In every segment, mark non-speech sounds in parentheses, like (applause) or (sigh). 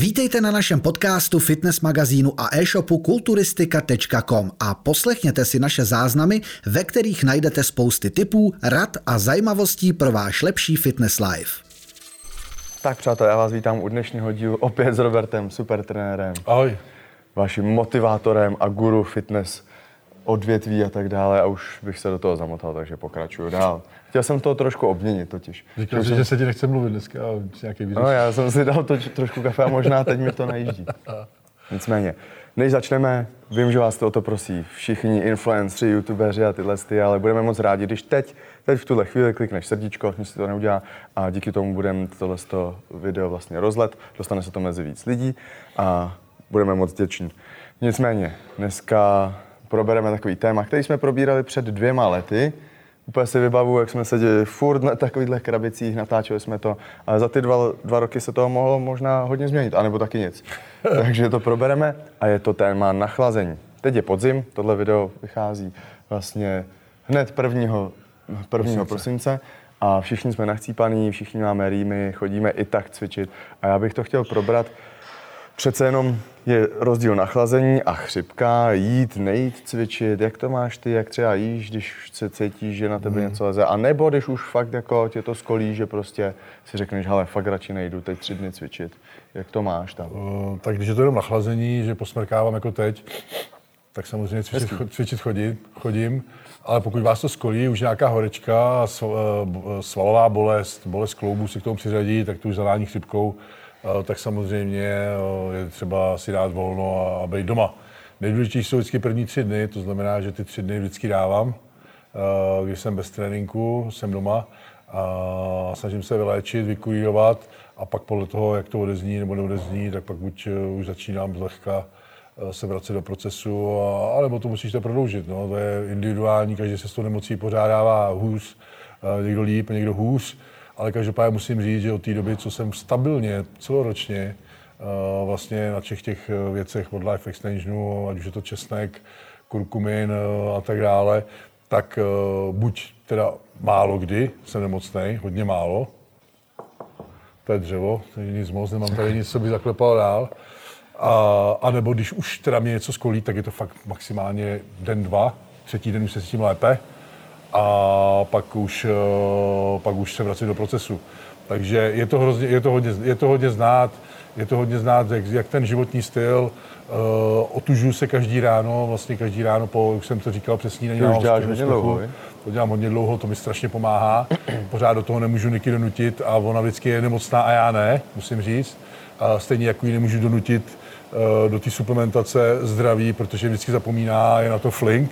Vítejte na našem podcastu, fitness magazínu a e-shopu kulturistika.com a poslechněte si naše záznamy, ve kterých najdete spousty tipů, rad a zajímavostí pro váš lepší fitness life. Tak přátelé, já vás vítám u dnešního dílu opět s Robertem, super trenérem. Ahoj. Vaším motivátorem a guru fitness odvětví a tak dále a už bych se do toho zamotal, takže pokračuju dál. Chtěl jsem to trošku obměnit totiž. Říkal jsi, že se ti nechce mluvit dneska a nějaký výřeš. No, já jsem si dal to trošku kafe a možná teď mi to najíždí. (laughs) Nicméně, než začneme, vím, že vás to o to prosí všichni influenceri, youtubeři a tyhle ty, ale budeme moc rádi, když teď, teď v tuhle chvíli klikneš srdíčko, nic si to neudělá a díky tomu budeme tohle video vlastně rozlet, dostane se to mezi víc lidí a budeme moc vděční. Nicméně, dneska probereme takový téma, který jsme probírali před dvěma lety. Úplně si vybavu, jak jsme seděli furt na takovýchhle krabicích, natáčeli jsme to, ale za ty dva, dva roky se toho mohlo možná hodně změnit, anebo taky nic. (laughs) Takže to probereme a je to téma nachlazení. Teď je podzim, tohle video vychází vlastně hned 1. 1. prosince a všichni jsme nachcípaní, všichni máme rýmy, chodíme i tak cvičit a já bych to chtěl probrat Přece jenom je rozdíl na chlazení a chřipka, jít, nejít, cvičit. Jak to máš ty, jak třeba jíš, když se cítíš, že na tebe mm. něco leze? A nebo když už fakt jako tě to skolí, že prostě si řekneš, hele, fakt radši nejdu teď tři dny cvičit. Jak to máš tam? Uh, tak když je to jenom na chlazení, že posmrkávám jako teď, tak samozřejmě cvičit, cvičit chodím, chodím, ale pokud vás to skolí, už nějaká horečka, eh, svalová bolest, bolest kloubu se k tomu přiřadí, tak to už zadání chřipkou Eh, tak samozřejmě eh, je třeba si dát volno a být doma. Nejdůležitější jsou vždycky první tři dny, to znamená, že ty tři dny vždycky dávám, eh, když jsem bez tréninku, jsem doma a snažím se vyléčit, vykurírovat a pak podle toho, jak to odezní nebo neodezní, tak pak buď už začínám zlehka se vracet do procesu, a, alebo to musíš to prodloužit. No. To je individuální, každý se s tou nemocí pořádává hůř, někdo líp, někdo hůř ale každopádně musím říct, že od té doby, co jsem stabilně celoročně uh, vlastně na všech těch eh, věcech od Life Extensionu, ať už je to česnek, kurkumin uh, a tak dále, tak buď teda málo kdy jsem nemocný, hodně málo, to je dřevo, to je nic moc, nemám tady nic, co by zaklepal dál. A, a nebo když už teda mě něco skolí, tak je to fakt maximálně den, dva, třetí den už se s tím lépe a pak už, eh, pak už se vracet do procesu. Takže je to, hrozně, je to, hodně, je to hodně znát, je to hodně znát, jak, jak ten životní styl, uh, otužuju se každý ráno, vlastně každý ráno, po, jak jsem to říkal, přes snídaní už děláš hodně dlouho, To dělám hodně dlouho, to mi strašně pomáhá. Pořád do toho nemůžu Niky donutit a ona vždycky je nemocná a já ne, musím říct. A stejně jako ji nemůžu donutit uh, do té suplementace zdraví, protože vždycky zapomíná, je na to flink,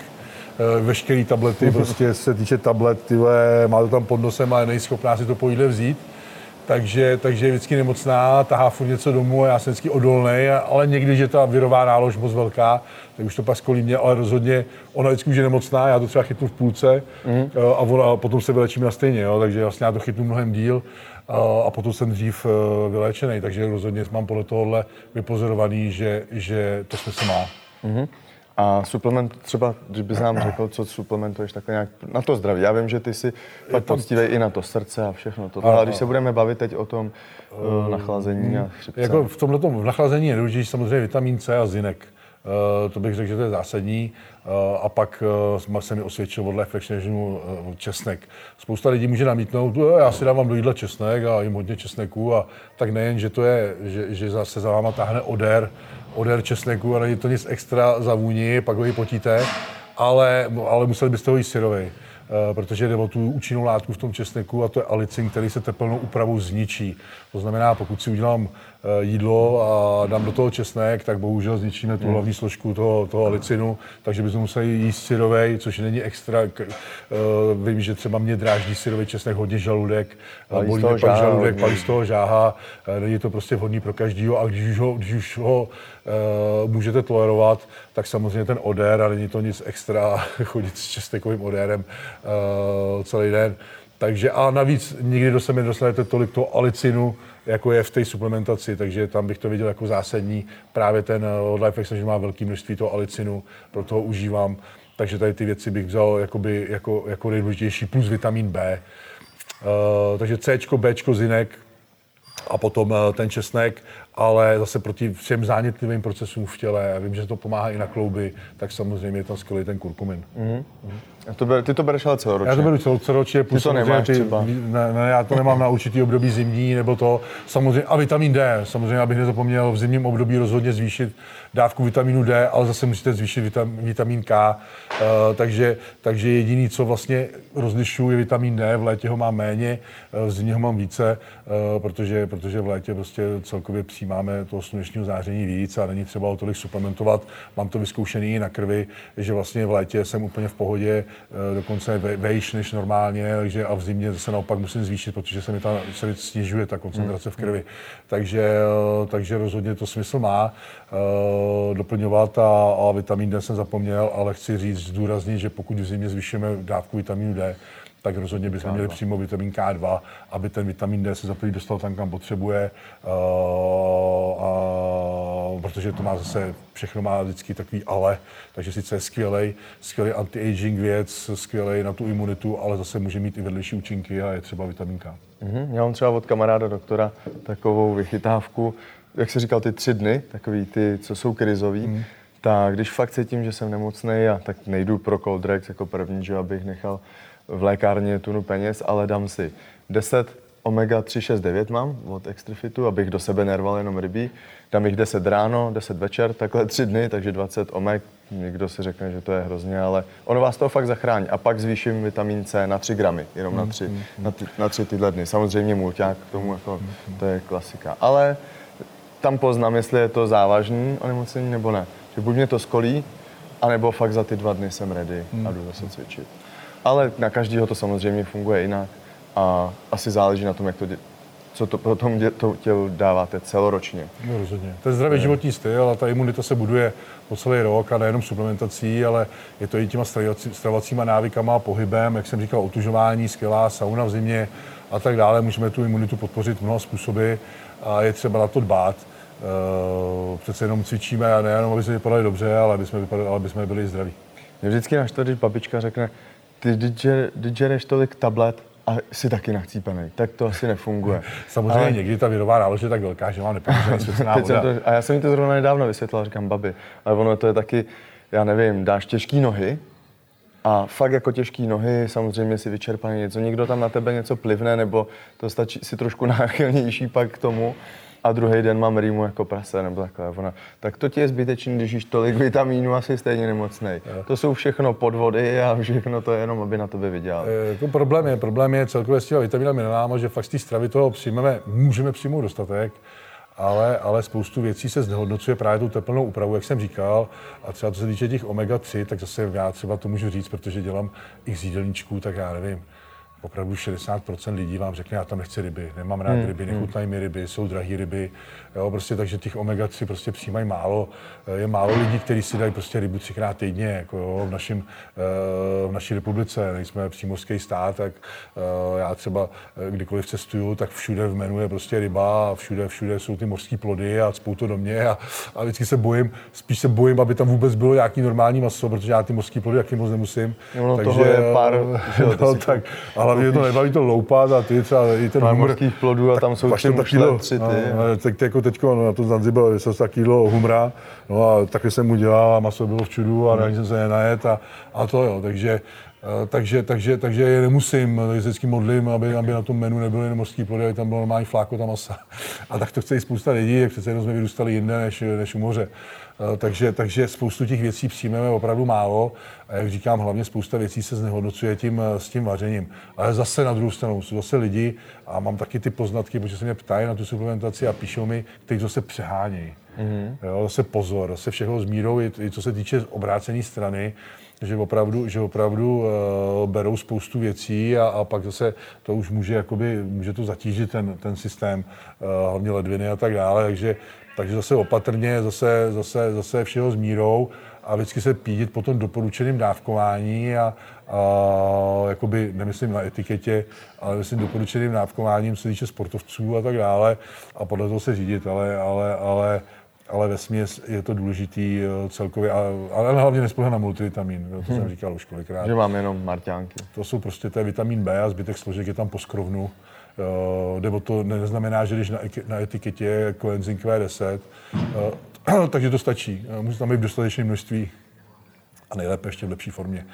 veškeré tablety, (laughs) prostě se týče tablet, tyhle, má to tam pod nosem a není schopná si to po jídle vzít. Takže, takže je vždycky nemocná, tahá furt něco domů a já jsem vždycky odolný, ale někdy, že ta virová nálož moc velká, tak už to pak skolí mě, ale rozhodně ona vždycky už je nemocná, já to třeba chytnu v půlce mm. a, ona, a potom se vylečím na stejně, jo, takže vlastně já to chytnu mnohem díl a, a potom jsem dřív vyléčený, takže rozhodně mám podle tohohle vypozorovaný, že, že to smysl má. Mm-hmm. A suplement třeba, když bys nám řekl, co suplementuješ takhle nějak na to zdraví. Já vím, že ty si fakt poctivej i na to srdce a všechno to. Ale když se budeme bavit teď o tom uh, nachlazení a chřipce. Jako v tomhle v nachlazení je důležitý samozřejmě vitamin C a zinek. Uh, to bych řekl, že to je zásadní. Uh, a pak uh, se mi osvědčil od Life Actionu česnek. Spousta lidí může namítnout, já si dávám do jídla česnek a jim hodně česneku a tak nejen, že to je, že, že zase za váma táhne oder, odér česneku a není to nic extra za vůni, pak ho i potíte, ale, ale museli byste ho jíst syrovej. Eh, protože jde o tu účinnou látku v tom česneku a to je alicin, který se teplnou úpravou zničí. To znamená, pokud si udělám eh, jídlo a dám do toho česnek, tak bohužel zničíme tu hmm. hlavní složku toho, toho alicinu, takže bychom museli jíst syrovej, což není extra. Eh, vím, že třeba mě dráždí syrový česnek hodně žaludek, bolí mě pak žaludek, palí z toho žáha, není to prostě vhodný pro každýho a když už ho, když už ho uh, můžete tolerovat, tak samozřejmě ten odér, a není to nic extra (laughs) chodit s česnekovým odérem uh, celý den. Takže a navíc nikdy do sebe nedostanete tolik toho alicinu, jako je v té suplementaci, takže tam bych to viděl jako zásadní. Právě ten uh, Life Extension má velké množství toho alicinu, proto ho užívám. Takže tady ty věci bych vzal jakoby, jako, jako nejdůležitější, plus vitamin B. Uh, takže C, B, zinek, a potom ten česnek ale zase proti všem zánětlivým procesům v těle, a vím, že to pomáhá i na klouby, tak samozřejmě je tam skvělý ten kurkumin. Mm-hmm. A to ber, ty to bereš ale celoročně? Já to beru cel, celoročně, plus ty to nemáš ty, třeba? Ne, ne, já to nemám na určitý období zimní, nebo to samozřejmě, a vitamin D, samozřejmě, abych nezapomněl, v zimním období rozhodně zvýšit dávku vitamínu D, ale zase musíte zvýšit vitam, vitamin K, uh, takže, takže jediný, co vlastně rozlišuju, je vitamin D, v létě ho mám méně, uh, v zimě ho mám více, uh, protože, protože v létě prostě celkově přijímáme toho slunečního záření víc a není třeba o tolik suplementovat. Mám to vyzkoušený i na krvi, že vlastně v létě jsem úplně v pohodě, dokonce vejš než normálně, takže a v zimě zase naopak musím zvýšit, protože se mi, ta, se mi snižuje ta koncentrace v krvi. Takže, takže rozhodně to smysl má. Eh, doplňovat a, a vitamin D jsem zapomněl, ale chci říct, zdůraznit, že pokud v zimě zvýšíme dávku vitamínu D, tak rozhodně bychom K2. měli přímo vitamin K2, aby ten vitamin D se za dostal tam, kam potřebuje, uh, a, protože to má zase, všechno má vždycky takový ale, takže sice je skvělý, anti-aging věc, skvělý na tu imunitu, ale zase může mít i vedlejší účinky a je třeba vitamin K. Mm-hmm. Já mám třeba od kamaráda doktora takovou vychytávku, jak jsi říkal, ty tři dny, takový ty, co jsou krizový, mm. tak když fakt cítím, že jsem nemocný, a tak nejdu pro Coldrex jako první, že abych nechal v lékárně tunu peněz, ale dám si 10 omega 369 mám od Extrafitu, abych do sebe nerval jenom rybí. Dám jich 10 ráno, 10 večer, takhle tři dny, takže 20 omeg. Někdo si řekne, že to je hrozně, ale ono vás to fakt zachrání. A pak zvýším vitamin C na 3 gramy, jenom na 3, mm, na, ty, na 3 tyhle dny. Samozřejmě mulťák k tomu, jako, to je klasika. Ale tam poznám, jestli je to závažný onemocnění nebo ne. Že buď mě to skolí, anebo fakt za ty dva dny jsem ready a jdu zase cvičit. Ale na každého to samozřejmě funguje jinak a asi záleží na tom, jak to dě- co to potom dě- to tělu dáváte celoročně. No rozhodně. To je zdravý je. životní styl a ta imunita se buduje po celý rok a nejenom suplementací, ale je to i těma stravovacíma návykama a pohybem, jak jsem říkal, otužování, skvělá sauna v zimě a tak dále. Můžeme tu imunitu podpořit mnoha způsoby a je třeba na to dbát. Uh, přece jenom cvičíme a nejenom, aby jsme vypadali dobře, ale aby jsme, vypadali, ale aby jsme byli zdraví. Mě vždycky naštve, když babička řekne, ty když tolik tablet a jsi taky nachcípaný, tak to asi nefunguje. (laughs) Samozřejmě ale... někdy ta virová nálož je tak velká, že vám nepomůže svěcená voda. To, a já jsem to zrovna nedávno vysvětlil, říkám babi, ale ono to je taky, já nevím, dáš těžký nohy, a fakt jako těžké nohy, samozřejmě si vyčerpaný něco, někdo tam na tebe něco plivne, nebo to stačí si trošku (laughs) náchylnější pak k tomu a druhý den mám rýmu jako prase nebo takhle. Ona, tak to ti je zbytečný, když jíš tolik vitamínů, asi stejně nemocný. To jsou všechno podvody a všechno to je jenom, aby na tebe viděl. E, jako problém je, problém je celkově s těmi vitamínami minerálama, že fakt z té stravy toho přijmeme, můžeme přijmout dostatek, ale, ale spoustu věcí se znehodnocuje právě tou teplnou úpravu, jak jsem říkal. A třeba co se týče těch omega-3, tak zase já třeba to můžu říct, protože dělám i z jídelníčků, tak já nevím opravdu 60% lidí vám řekne, já tam nechci ryby, nemám rád hmm. ryby, hmm. nechutnají mi ryby, jsou drahé ryby, jo, prostě takže těch omega-3 prostě přijímají málo. Je málo lidí, kteří si dají prostě rybu třikrát týdně, jako jo, v, našim, eh, v naší republice, nejsme přímořský stát, tak eh, já třeba eh, kdykoliv cestuju, tak všude v menu je prostě ryba a všude, všude jsou ty mořské plody a spou to do mě a, a vždycky se bojím, spíš se bojím, aby tam vůbec bylo nějaký normální maso, protože já ty mořské plody taky moc nemusím. No, takže, toho je pár, (laughs) no, tak, ale mě to nebaví to loupat a ty třeba i ten humor. plodů a tam jsou tři tři ty. No, tak, jako teďko no, na to Zanzibar, tak kilo humra, no a taky jsem mu dělal a maso bylo v čudu a hmm. jsem se nenajet a, a to jo, takže takže, takže, takže je nemusím, takže vždycky modlím, aby, aby na tom menu nebyly jenom mořský plody, aby tam bylo normální fláko tam masa. (laughs) A tak to chce i spousta lidí, jak přece jenom jsme vyrůstali jinde než, než u moře. Eh, takže, takže spoustu těch věcí přijmeme opravdu málo a jak říkám, hlavně spousta věcí se znehodnocuje tím, eh, s tím vařením. Ale zase na druhou stranu jsou zase lidi a mám taky ty poznatky, protože se mě ptají na tu suplementaci a píšou mi, kteří zase přehánějí. Mm-hmm. Jo, zase pozor, zase všeho s mírou, i, i co se týče obrácené strany, že opravdu, že opravdu uh, berou spoustu věcí a, a pak zase to už může, jakoby, může to zatížit ten, ten systém, uh, hlavně ledviny a tak dále, takže takže zase opatrně, zase, zase, zase všeho s mírou a vždycky se pídit po tom doporučeným dávkování a, a jakoby, nemyslím na etiketě, ale myslím doporučeným dávkováním, se týče sportovců a tak dále a podle toho se řídit, ale, ale, ale ale ve směs je to důležitý eh, celkově, ale hlavně nespolehat na multivitamin, to jsem hmm. říkal už kolikrát. Že máme jenom marťánky. To jsou prostě, to je vitamin B a zbytek složek je tam po skrovnu nebo to neznamená, že když na, na etiketě je coenzym Q10, takže to stačí. Musí tam být dostatečné množství a nejlépe ještě v lepší formě.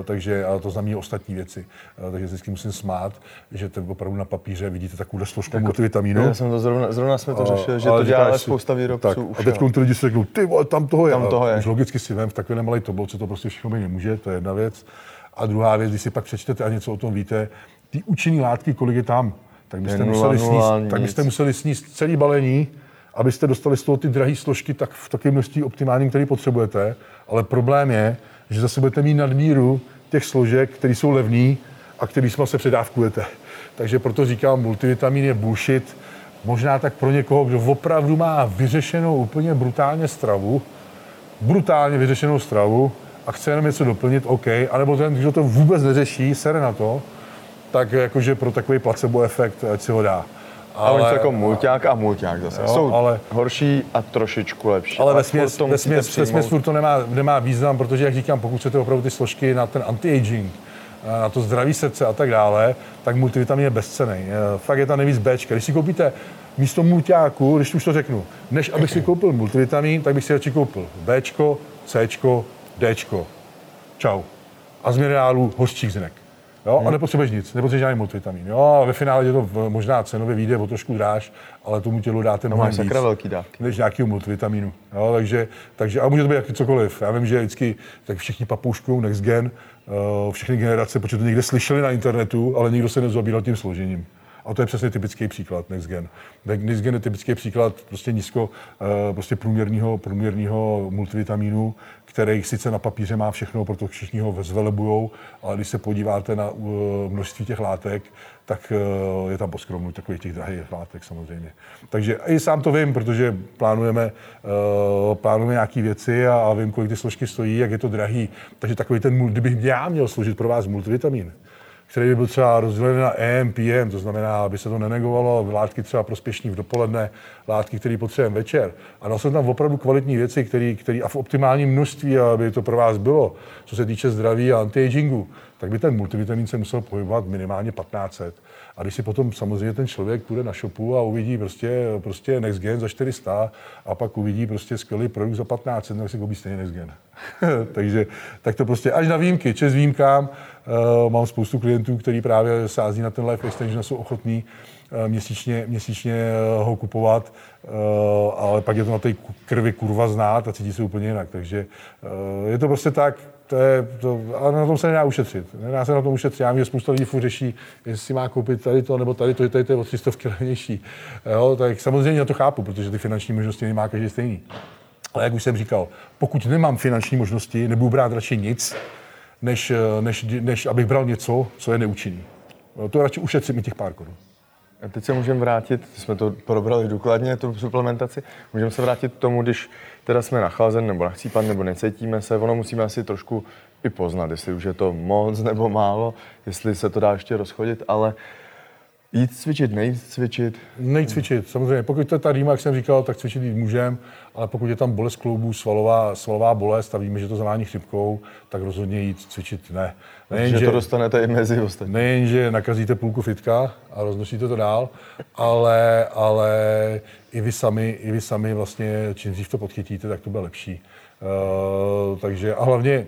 Eh, takže a to znamená ostatní věci. Eh, takže vždycky musím smát, že to opravdu na papíře vidíte takovou složku tak, multivitamínu. Já jsem to zrovna, zrovna jsme to řešili, že to dělá spousta výrobců. Tak, už, a teď ty lidi si řeknou, ty vole, tam toho je. Tam toho je. Už logicky si vem v takovém malé tobolce to prostě všechno být nemůže, to je jedna věc. A druhá věc, když si pak přečtete a něco o tom víte, ty účinné látky, kolik je tam, tak byste, museli, sníst, tak byste museli sníst celý balení, abyste dostali z toho ty drahé složky tak v takové množství optimálním, který potřebujete. Ale problém je, že zase budete mít nadmíru těch složek, které jsou levné a který se předávkujete. Takže proto říkám, multivitamin je bullshit. Možná tak pro někoho, kdo opravdu má vyřešenou úplně brutálně stravu, brutálně vyřešenou stravu a chce jenom něco doplnit, OK, anebo ten, kdo to vůbec neřeší, sere na to, tak jakože pro takový placebo efekt, ať si ho dá. Ale, ale jako mulťák a mulťák zase. Jo, Jsou ale, horší a trošičku lepší. Ale ve směs, ve směs, ve směs to nemá, nemá význam, protože, jak říkám, pokud chcete opravdu ty složky na ten anti-aging, na to zdraví srdce a tak dále, tak multivitamin je bezcený. Fakt je tam nejvíc B. Když si koupíte místo mulťáku, když už to řeknu, než abych si koupil multivitamin, tak bych si radši koupil B, C, D. Čau. A z minerálů hořčích zinek. Jo? Hmm. A nepotřebuješ nic, nepotřebuješ žádný multivitamin. Jo? A ve finále je to možná cenově vyjde o trošku dráž, ale tomu tělu dáte no, mnohem víc, velký dávky. než nějakého multivitamínu. Jo? Takže, takže, a může to být jaký cokoliv. Já vím, že vždycky tak všichni papouškou Next Gen, uh, všechny generace, protože to někde slyšeli na internetu, ale nikdo se nezabýval tím složením. A to je přesně typický příklad Next Gen. Next Gen je typický příklad prostě nízko, uh, prostě průměrného, průměrného multivitamínu, který sice na papíře má všechno, proto všichni ho zvelebujou, ale když se podíváte na uh, množství těch látek, tak uh, je tam poskromnut takových těch drahých látek samozřejmě. Takže i sám to vím, protože plánujeme, plánujeme nějaké věci a, a vím, kolik ty složky stojí, jak je to drahý. Takže takový ten, kdybych já měl složit pro vás multivitamin, který by byl třeba rozdělený na EM, PM, to znamená, aby se to nenegovalo, látky třeba prospěšní v dopoledne, látky, které potřebujeme večer. A dal jsem tam opravdu kvalitní věci, které a v optimálním množství, aby to pro vás bylo, co se týče zdraví a anti-agingu, tak by ten multivitamin se musel pohybovat minimálně 1500. A když si potom samozřejmě ten člověk půjde na shopu a uvidí prostě, prostě Next Gen za 400 a pak uvidí prostě skvělý produkt za 1500, tak si koupí stejně Next Gen. (laughs) Takže tak to prostě až na výjimky, čes výjimkám, uh, mám spoustu klientů, kteří právě sází na ten life extension a jsou ochotní uh, měsíčně, měsíčně uh, ho kupovat, ale pak je to na té krvi kurva znát a cítí se úplně jinak. Takže je to prostě tak, to je, to, ale na tom se nedá ušetřit. Nedá se na tom ušetřit. Já vím, že spousta lidí furt řeší, jestli má koupit tady to nebo tady to, tady to je o 300 levnější. Jo, tak samozřejmě na to chápu, protože ty finanční možnosti nemá každý stejný. Ale jak už jsem říkal, pokud nemám finanční možnosti, nebudu brát radši nic, než, než, než abych bral něco, co je neúčinný. To radši ušetřím i těch pár korun. A teď se můžeme vrátit, jsme to probrali důkladně, tu suplementaci, můžeme se vrátit k tomu, když teda jsme nachlazen nebo nachcípan nebo necítíme se, ono musíme asi trošku i poznat, jestli už je to moc nebo málo, jestli se to dá ještě rozchodit, ale Jít cvičit, nejít cvičit? Nejít cvičit, samozřejmě. Pokud to je ta rýma, jak jsem říkal, tak cvičit jít můžeme, ale pokud je tam bolest kloubů, svalová, svalová bolest a víme, že to zavání chřipkou, tak rozhodně jít cvičit ne. Nejen, že to dostanete i mezi ostatní. Nejen, že nakazíte půlku fitka a roznosíte to dál, ale, ale i, vy sami, i vy sami vlastně, čím dřív to podchytíte, tak to bude lepší. Uh, takže a hlavně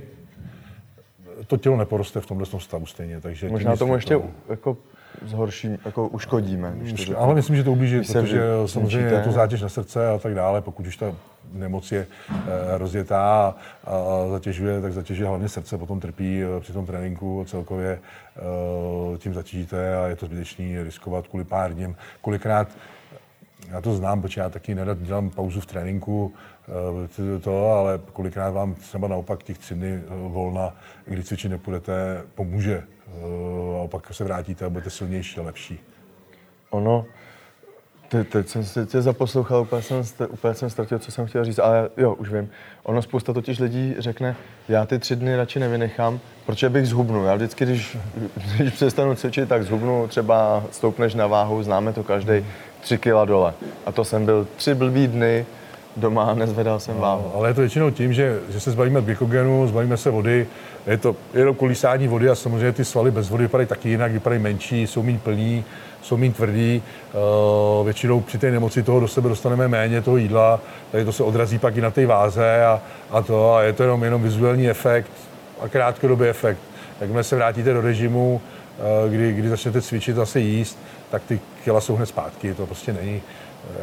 to tělo neporoste v tomhle stavu stejně. Takže Možná tomu ještě jako zhorší, jako uškodíme. Když to ale myslím, že to ublíží, protože vy, samozřejmě je to zátěž na srdce a tak dále, pokud už ta nemoc je e, rozjetá a, zatěžuje, tak zatěžuje hlavně srdce, potom trpí e, při tom tréninku celkově e, tím zatížíte a je to zbytečný riskovat kvůli pár dním. Kolikrát já to znám, protože já taky nedat dělám pauzu v tréninku, to, ale kolikrát vám třeba naopak těch tři dny volna, kdy cvičit nepůjdete, pomůže a pak se vrátíte a budete silnější a lepší. Ono, te, teď jsem se tě zaposlouchal, úplně jsem, úplně jsem ztratil, co jsem chtěl říct, ale jo, už vím. Ono spousta totiž lidí řekne, já ty tři dny radši nevynechám, protože bych zhubnul. Já vždycky, když, když přestanu cvičit, tak zhubnu, třeba stoupneš na váhu, známe to každý, tři kila dole. A to jsem byl tři blbý dny, doma, nezvedal jsem váhu. No, ale je to většinou tím, že, že se zbavíme glykogenu, zbavíme se vody, je to jenom kolísání vody a samozřejmě ty svaly bez vody vypadají taky jinak, vypadají menší, jsou méně plný, jsou méně tvrdý. Uh, většinou při té nemoci toho do sebe dostaneme méně toho jídla, takže to se odrazí pak i na té váze a, a to a je to jenom, jenom vizuální efekt a krátkodobý efekt. Jakmile se vrátíte do režimu, uh, kdy, kdy začnete cvičit zase jíst, tak ty kila jsou hned zpátky, to prostě není.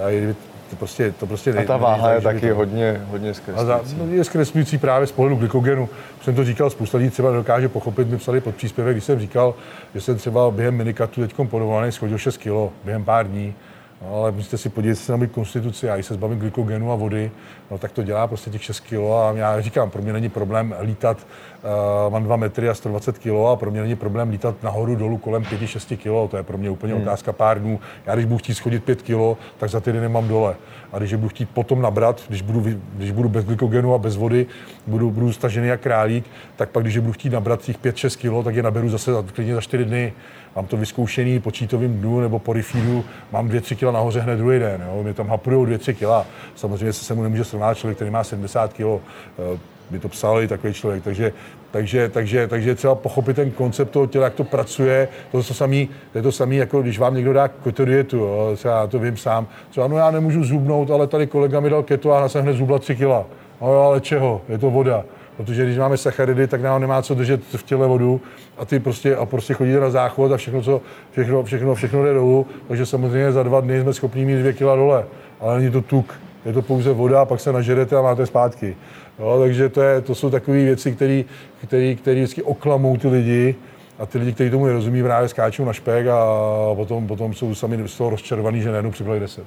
A kdyby to prostě, to prostě A ta váha je taky to... hodně, hodně zkreslující. No, je zkreslující právě z pohledu glykogenu. Jsem to říkal, spousta lidí třeba dokáže pochopit, mi psali pod příspěvek, když jsem říkal, že jsem třeba během minikatu teď podovaný schodil 6 kg během pár dní. No, ale musíte si podívat se na mou konstituci, a když se zbavím glykogenu a vody, no, tak to dělá prostě těch 6 kg a já říkám, pro mě není problém lítat, uh, mám 2 metry a 120 kg a pro mě není problém lítat nahoru dolů kolem 5-6 kg, to je pro mě úplně hmm. otázka pár dnů. Já když budu chtít schodit 5 kg, tak za týden nemám dole. A když budu chtít potom nabrat, když budu, když budu bez glykogenu a bez vody, budu, budu stažený jak králík, tak pak když budu chtít nabrat těch 5-6 kg, tak je naberu zase klidně za 4 dny mám to vyzkoušený po čítovým dnu nebo po refeedu, mám 2-3 kg nahoře hned druhý den. Jo. Mě tam haprujou 2-3 kg. Samozřejmě se se mu nemůže srovnat člověk, který má 70 kg. By to psal i takový člověk. Takže, takže, takže, takže třeba pochopit ten koncept toho těla, jak to pracuje. To, to, samý, to je to samé, jako když vám někdo dá keto dietu. Jo. Třeba já to vím sám. Třeba no já nemůžu zubnout, ale tady kolega mi dal keto a já jsem hned zubla 3 kg. No jo, ale čeho? Je to voda protože když máme sacharidy, tak nám nemá co držet v těle vodu a ty prostě, a prostě chodíte na záchod a všechno, co, všechno, všechno, všechno jde dolů, takže samozřejmě za dva dny jsme schopni mít dvě kila dole, ale není to tuk, je to pouze voda a pak se nažerete a máte zpátky. Jo, takže to, je, to jsou takové věci, které vždycky oklamou ty lidi a ty lidi, kteří tomu nerozumí, právě skáčou na špek a potom, potom jsou sami z toho rozčarovaní, že najednou přibyli 10.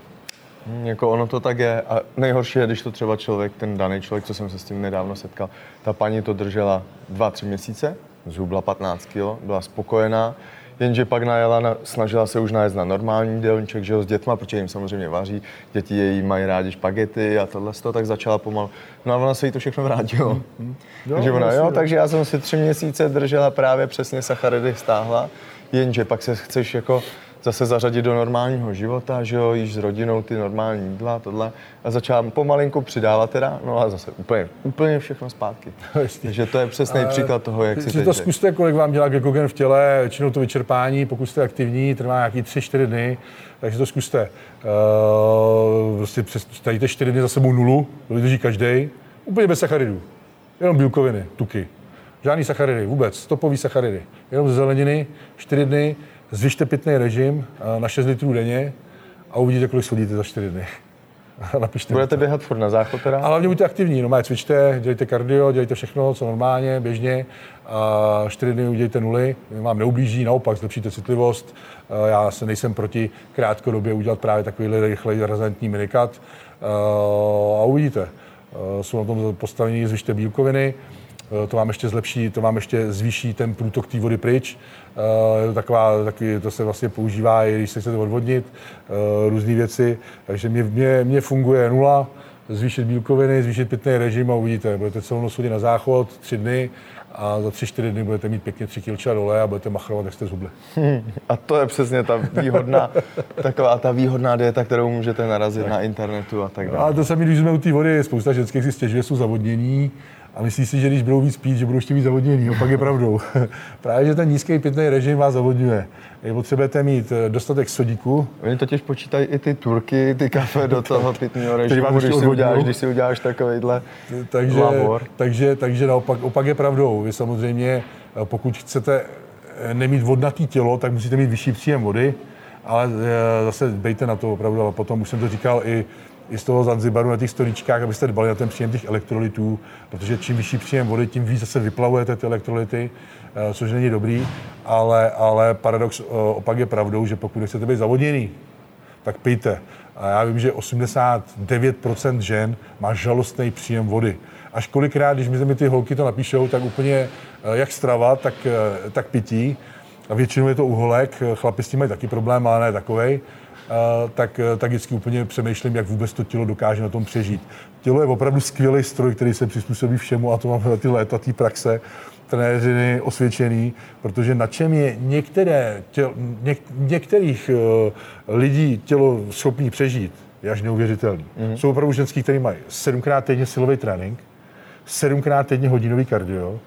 Hmm, jako ono to tak je. A nejhorší je, když to třeba člověk, ten daný člověk, co jsem se s tím nedávno setkal, ta paní to držela dva, tři měsíce, zhubla 15 kg, byla spokojená, jenže pak najela, na, snažila se už najet na normální jídelníček, že jo, s dětma, protože jim samozřejmě vaří, děti její mají rádi špagety a tohle to, tak začala pomalu. No a ona se jí to všechno vrátilo. Mm-hmm. Jo, takže ona, jo, takže já jsem si tři měsíce držela právě přesně sacharidy stáhla, jenže pak se chceš jako zase zařadit do normálního života, že jo, již s rodinou ty normální jídla, tohle. A začala pomalinku přidávat teda, no a zase úplně, úplně všechno zpátky. Takže to je přesný příklad toho, jak si, si to zkuste, kolik vám dělá glykogen v těle, většinou to vyčerpání, pokud jste aktivní, trvá nějaký 3-4 dny, takže to zkuste. Uh, prostě přes, tady 4 dny za sebou nulu, to vydrží každý, úplně bez sacharidů. Jenom bílkoviny, tuky. Žádný sacharidy, vůbec, stopový sacharidy. Jenom ze zeleniny, 4 dny, zvyšte pitný režim na 6 litrů denně a uvidíte, kolik schodíte za 4 dny. (laughs) Napište Budete běhat furt na záchod teda? Ale hlavně buďte aktivní, no má cvičte, dělejte kardio, dělejte všechno, co normálně, běžně. A 4 dny udělejte nuly, vám neublíží, naopak zlepšíte citlivost. Já se nejsem proti krátkodobě udělat právě takovýhle rychlej razantní minikat. A uvidíte. Jsou na tom postavení, zvyšte bílkoviny, Eh, to vám ještě zlepší, to vám ještě zvýší ten průtok té vody pryč. Eh, je to taková, taky, to se vlastně používá, i když se chcete odvodnit, eh, různé věci. Takže mě, mě, mě funguje nula, zvýšit bílkoviny, zvýšit pitný režim a uvidíte, budete celou noc na záchod, tři dny a za tři, čtyři dny budete mít pěkně tři kilča dole a budete machrovat, jak jste zhubli. (laughs) A to je přesně ta výhodná, taková ta výhodná dieta, kterou můžete narazit tak. na internetu a tak dále. A to sami, když jsme u té vody, spousta ženských si stěžuje, jsou zavodnění, a myslí si, že když budou víc pít, že budou ještě víc zavodněný. Opak je pravdou. (laughs) Právě, že ten nízký pitný režim vás zavodňuje. Je potřebujete mít eh, dostatek sodíku. Oni totiž počítají i ty turky, ty kafe do toho pitného režimu, když si, uděláš, když si uděláš takovýhle takže, labor. Takže, takže naopak opak je pravdou. Vy samozřejmě, eh, pokud chcete eh, nemít vodnatý tělo, tak musíte mít vyšší příjem vody, ale zase bejte na to opravdu, ale potom už jsem to říkal i i z toho Zanzibaru na těch stoličkách, abyste dbali na ten příjem těch elektrolytů, protože čím vyšší příjem vody, tím víc zase vyplavujete ty elektrolyty, eh, což není dobrý, ale, ale paradox eh, opak je pravdou, že pokud nechcete být zavodněný, tak pijte. A já vím, že 89% žen má žalostný příjem vody. Až kolikrát, když mi ty holky to napíšou, tak úplně eh, jak strava, tak, tak pití. A většinou je to uholek, chlapi s tím mají taky problém, ale ne takovej tak, tak vždycky úplně přemýšlím, jak vůbec to tělo dokáže na tom přežít. Tělo je opravdu skvělý stroj, který se přizpůsobí všemu a to máme ty léta té praxe trenéřiny osvědčený, protože na čem je některé tělo, něk, některých uh, lidí tělo schopný přežít, je až neuvěřitelný. Mm-hmm. Jsou opravdu ženský, který mají sedmkrát týdně silový trénink, sedmkrát týdně hodinový kardio,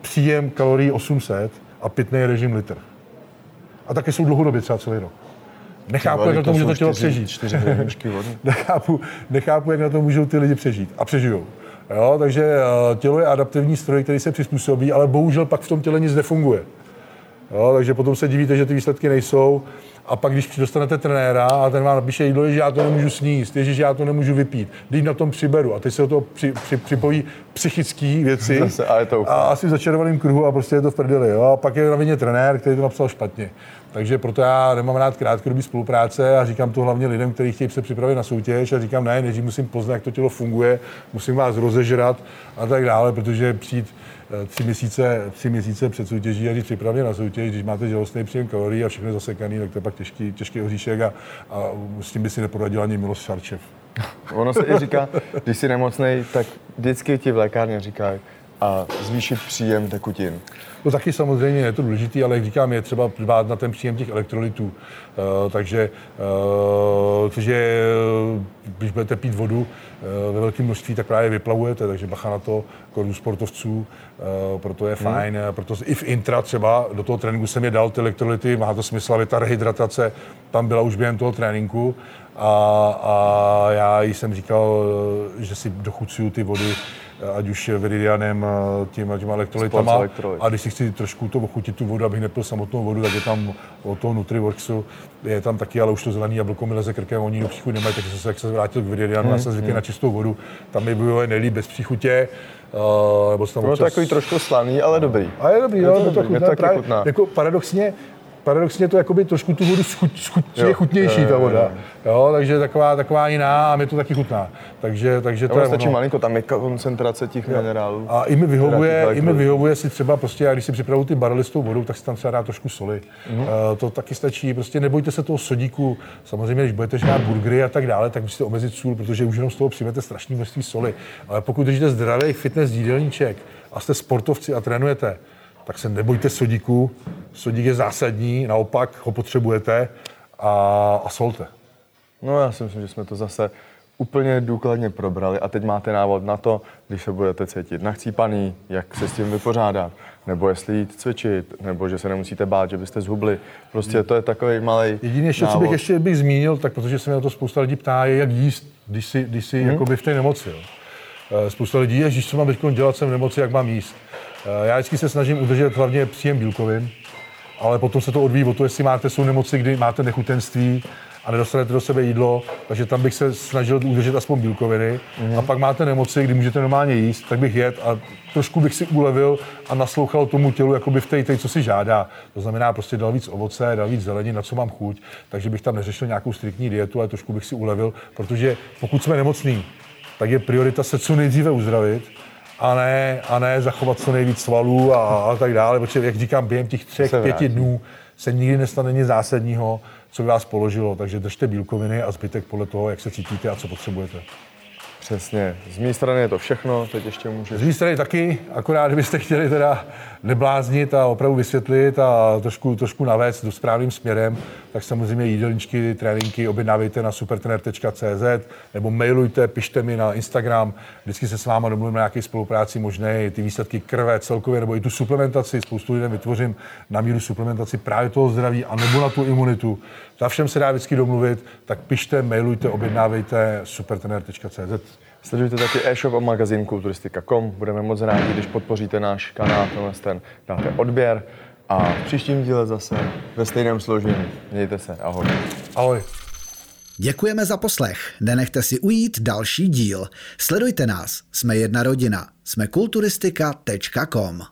příjem kalorií 800 a pitný režim litr. A také jsou dlouhodobě třeba celý rok. Nechápu, jak na to může to tělo přežít. Čtyři (laughs) nechápu, nechápu, jak na to můžou ty lidi přežít. A přežijou. Jo, takže uh, tělo je adaptivní stroj, který se přizpůsobí, ale bohužel pak v tom těle nic nefunguje. Jo, takže potom se divíte, že ty výsledky nejsou. A pak, když dostanete trenéra a ten vám napíše jídlo, že já to nemůžu sníst, že já to nemůžu vypít, když na tom přiberu. A teď se do toho při, při, připojí psychické věci (laughs) Zase, a, je to a asi v začarovaném kruhu a prostě je to v prdeli. Jo? A pak je na vině trenér, který to napsal špatně. Takže proto já nemám rád krátkodobý spolupráce a říkám to hlavně lidem, kteří chtějí se připravit na soutěž a říkám, ne, než musím poznat, jak to tělo funguje, musím vás rozežrat a tak dále, protože přijít tři měsíce, tři měsíce před soutěží a když připravě na soutěž, když máte žalostný příjem kalorií a všechno zasekaný, tak to je pak těžký, těžký oříšek a, a s tím by si neporadil ani Miloš Šarčev. (laughs) Ono se i říká, když jsi nemocný, tak vždycky ti v lékárně říkají, a zvýšit příjem tekutin. No taky samozřejmě je to důležité, ale jak říkám, je třeba dbát na ten příjem těch elektrolytů. Uh, takže, takže když budete pít vodu uh, ve velkém množství, tak právě vyplavujete, takže bacha na to, jako u sportovců, proto je hmm. fajn, proto i v intra třeba do toho tréninku jsem je dal ty elektrolyty, má to smysl, aby ta rehydratace tam byla už během toho tréninku a, a já jsem říkal, že si dochucuju ty vody ať už viridianem, těma, těma elektrolytama. A když si chci trošku to ochutit tu vodu, abych nepil samotnou vodu, tak je tam od toho Nutriworksu, je tam taky, ale už to zelený jablko mi leze krkem, oni do příchu nemají, takže se, jak se vrátil k viridianu, hmm, já jsem zvyklý hmm. na čistou vodu, tam mi bylo nejlíp bez příchutě. Uh, nebo tam občas... to takový trošku slaný, ale dobrý. A je dobrý, je jo, to, dobrý, to, chutná, to právě, jako paradoxně, paradoxně to jakoby trošku tu vodu schuť, schuť, jo. je chutnější jo, ta voda. Jo, jo. jo, takže taková, taková jiná a mě to taky chutná. Takže, takže to je stačí ono. malinko, tam je koncentrace těch jo. minerálů. A i mi vyhovuje, i mi vyhovuje si třeba prostě, já když si připravu ty barely s tou vodou, tak si tam třeba dá trošku soli. Mm-hmm. Uh, to taky stačí, prostě nebojte se toho sodíku. Samozřejmě, když budete žrát burgery a tak dále, tak musíte omezit sůl, protože už jenom z toho přijmete strašné množství soli. Ale pokud držíte zdravý fitness jídelníček a jste sportovci a trénujete, tak se nebojte sodíku. Sodík je zásadní, naopak ho potřebujete a, a solte. No já si myslím, že jsme to zase úplně důkladně probrali a teď máte návod na to, když se budete cítit nachcípaný, jak se s tím vypořádat, nebo jestli jít cvičit, nebo že se nemusíte bát, že byste zhubli. Prostě to je takový malý Jediné ještě, co bych ještě bych zmínil, tak protože se mě na to spousta lidí ptá, je jak jíst, když si, když si hmm. jakoby v té nemoci. Jo. Eh, spousta lidí, je, co mám teď dělat, jsem v nemoci, jak mám jíst. Eh, já vždycky se snažím udržet hlavně příjem bílkovin, ale potom se to odvíjí o to, jestli máte jsou nemoci, kdy máte nechutenství a nedostanete do sebe jídlo, takže tam bych se snažil udržet aspoň bílkoviny. Mm. A pak máte nemoci, kdy můžete normálně jíst, tak bych jet a trošku bych si ulevil a naslouchal tomu tělu, jakoby v té, co si žádá. To znamená, prostě dal víc ovoce, dal víc zelení, na co mám chuť, takže bych tam neřešil nějakou striktní dietu, ale trošku bych si ulevil, protože pokud jsme nemocní, tak je priorita se co nejdříve uzdravit a ne, a ne zachovat co nejvíc svalů a, a tak dále, protože, jak říkám, během těch třech, pěti dnů se nikdy nestane nic zásadního, co by vás položilo, takže držte bílkoviny a zbytek podle toho, jak se cítíte a co potřebujete. Přesně. Z mé strany je to všechno, teď ještě můžeš... Z mé strany taky, akorát kdybyste chtěli teda nebláznit a opravdu vysvětlit a trošku, trošku navést do správným směrem, tak samozřejmě jídelníčky, tréninky objednávejte na supertrener.cz nebo mailujte, pište mi na Instagram, vždycky se s váma domluvím na nějaké spolupráci možné, ty výsledky krve celkově, nebo i tu suplementaci, spoustu lidem vytvořím na míru suplementaci právě toho zdraví a nebo na tu imunitu. Na všem se dá vždycky domluvit, tak pište, mailujte, objednávejte supertrener.cz. Sledujte taky e-shop a magazín kulturistika.com. Budeme moc rádi, když podpoříte náš kanál, tenhle ten dáte odběr. A v příštím díle zase ve stejném složení. Mějte se, ahoj. Ahoj. Děkujeme za poslech. Nenechte si ujít další díl. Sledujte nás. Jsme jedna rodina. Jsme kulturistika.com.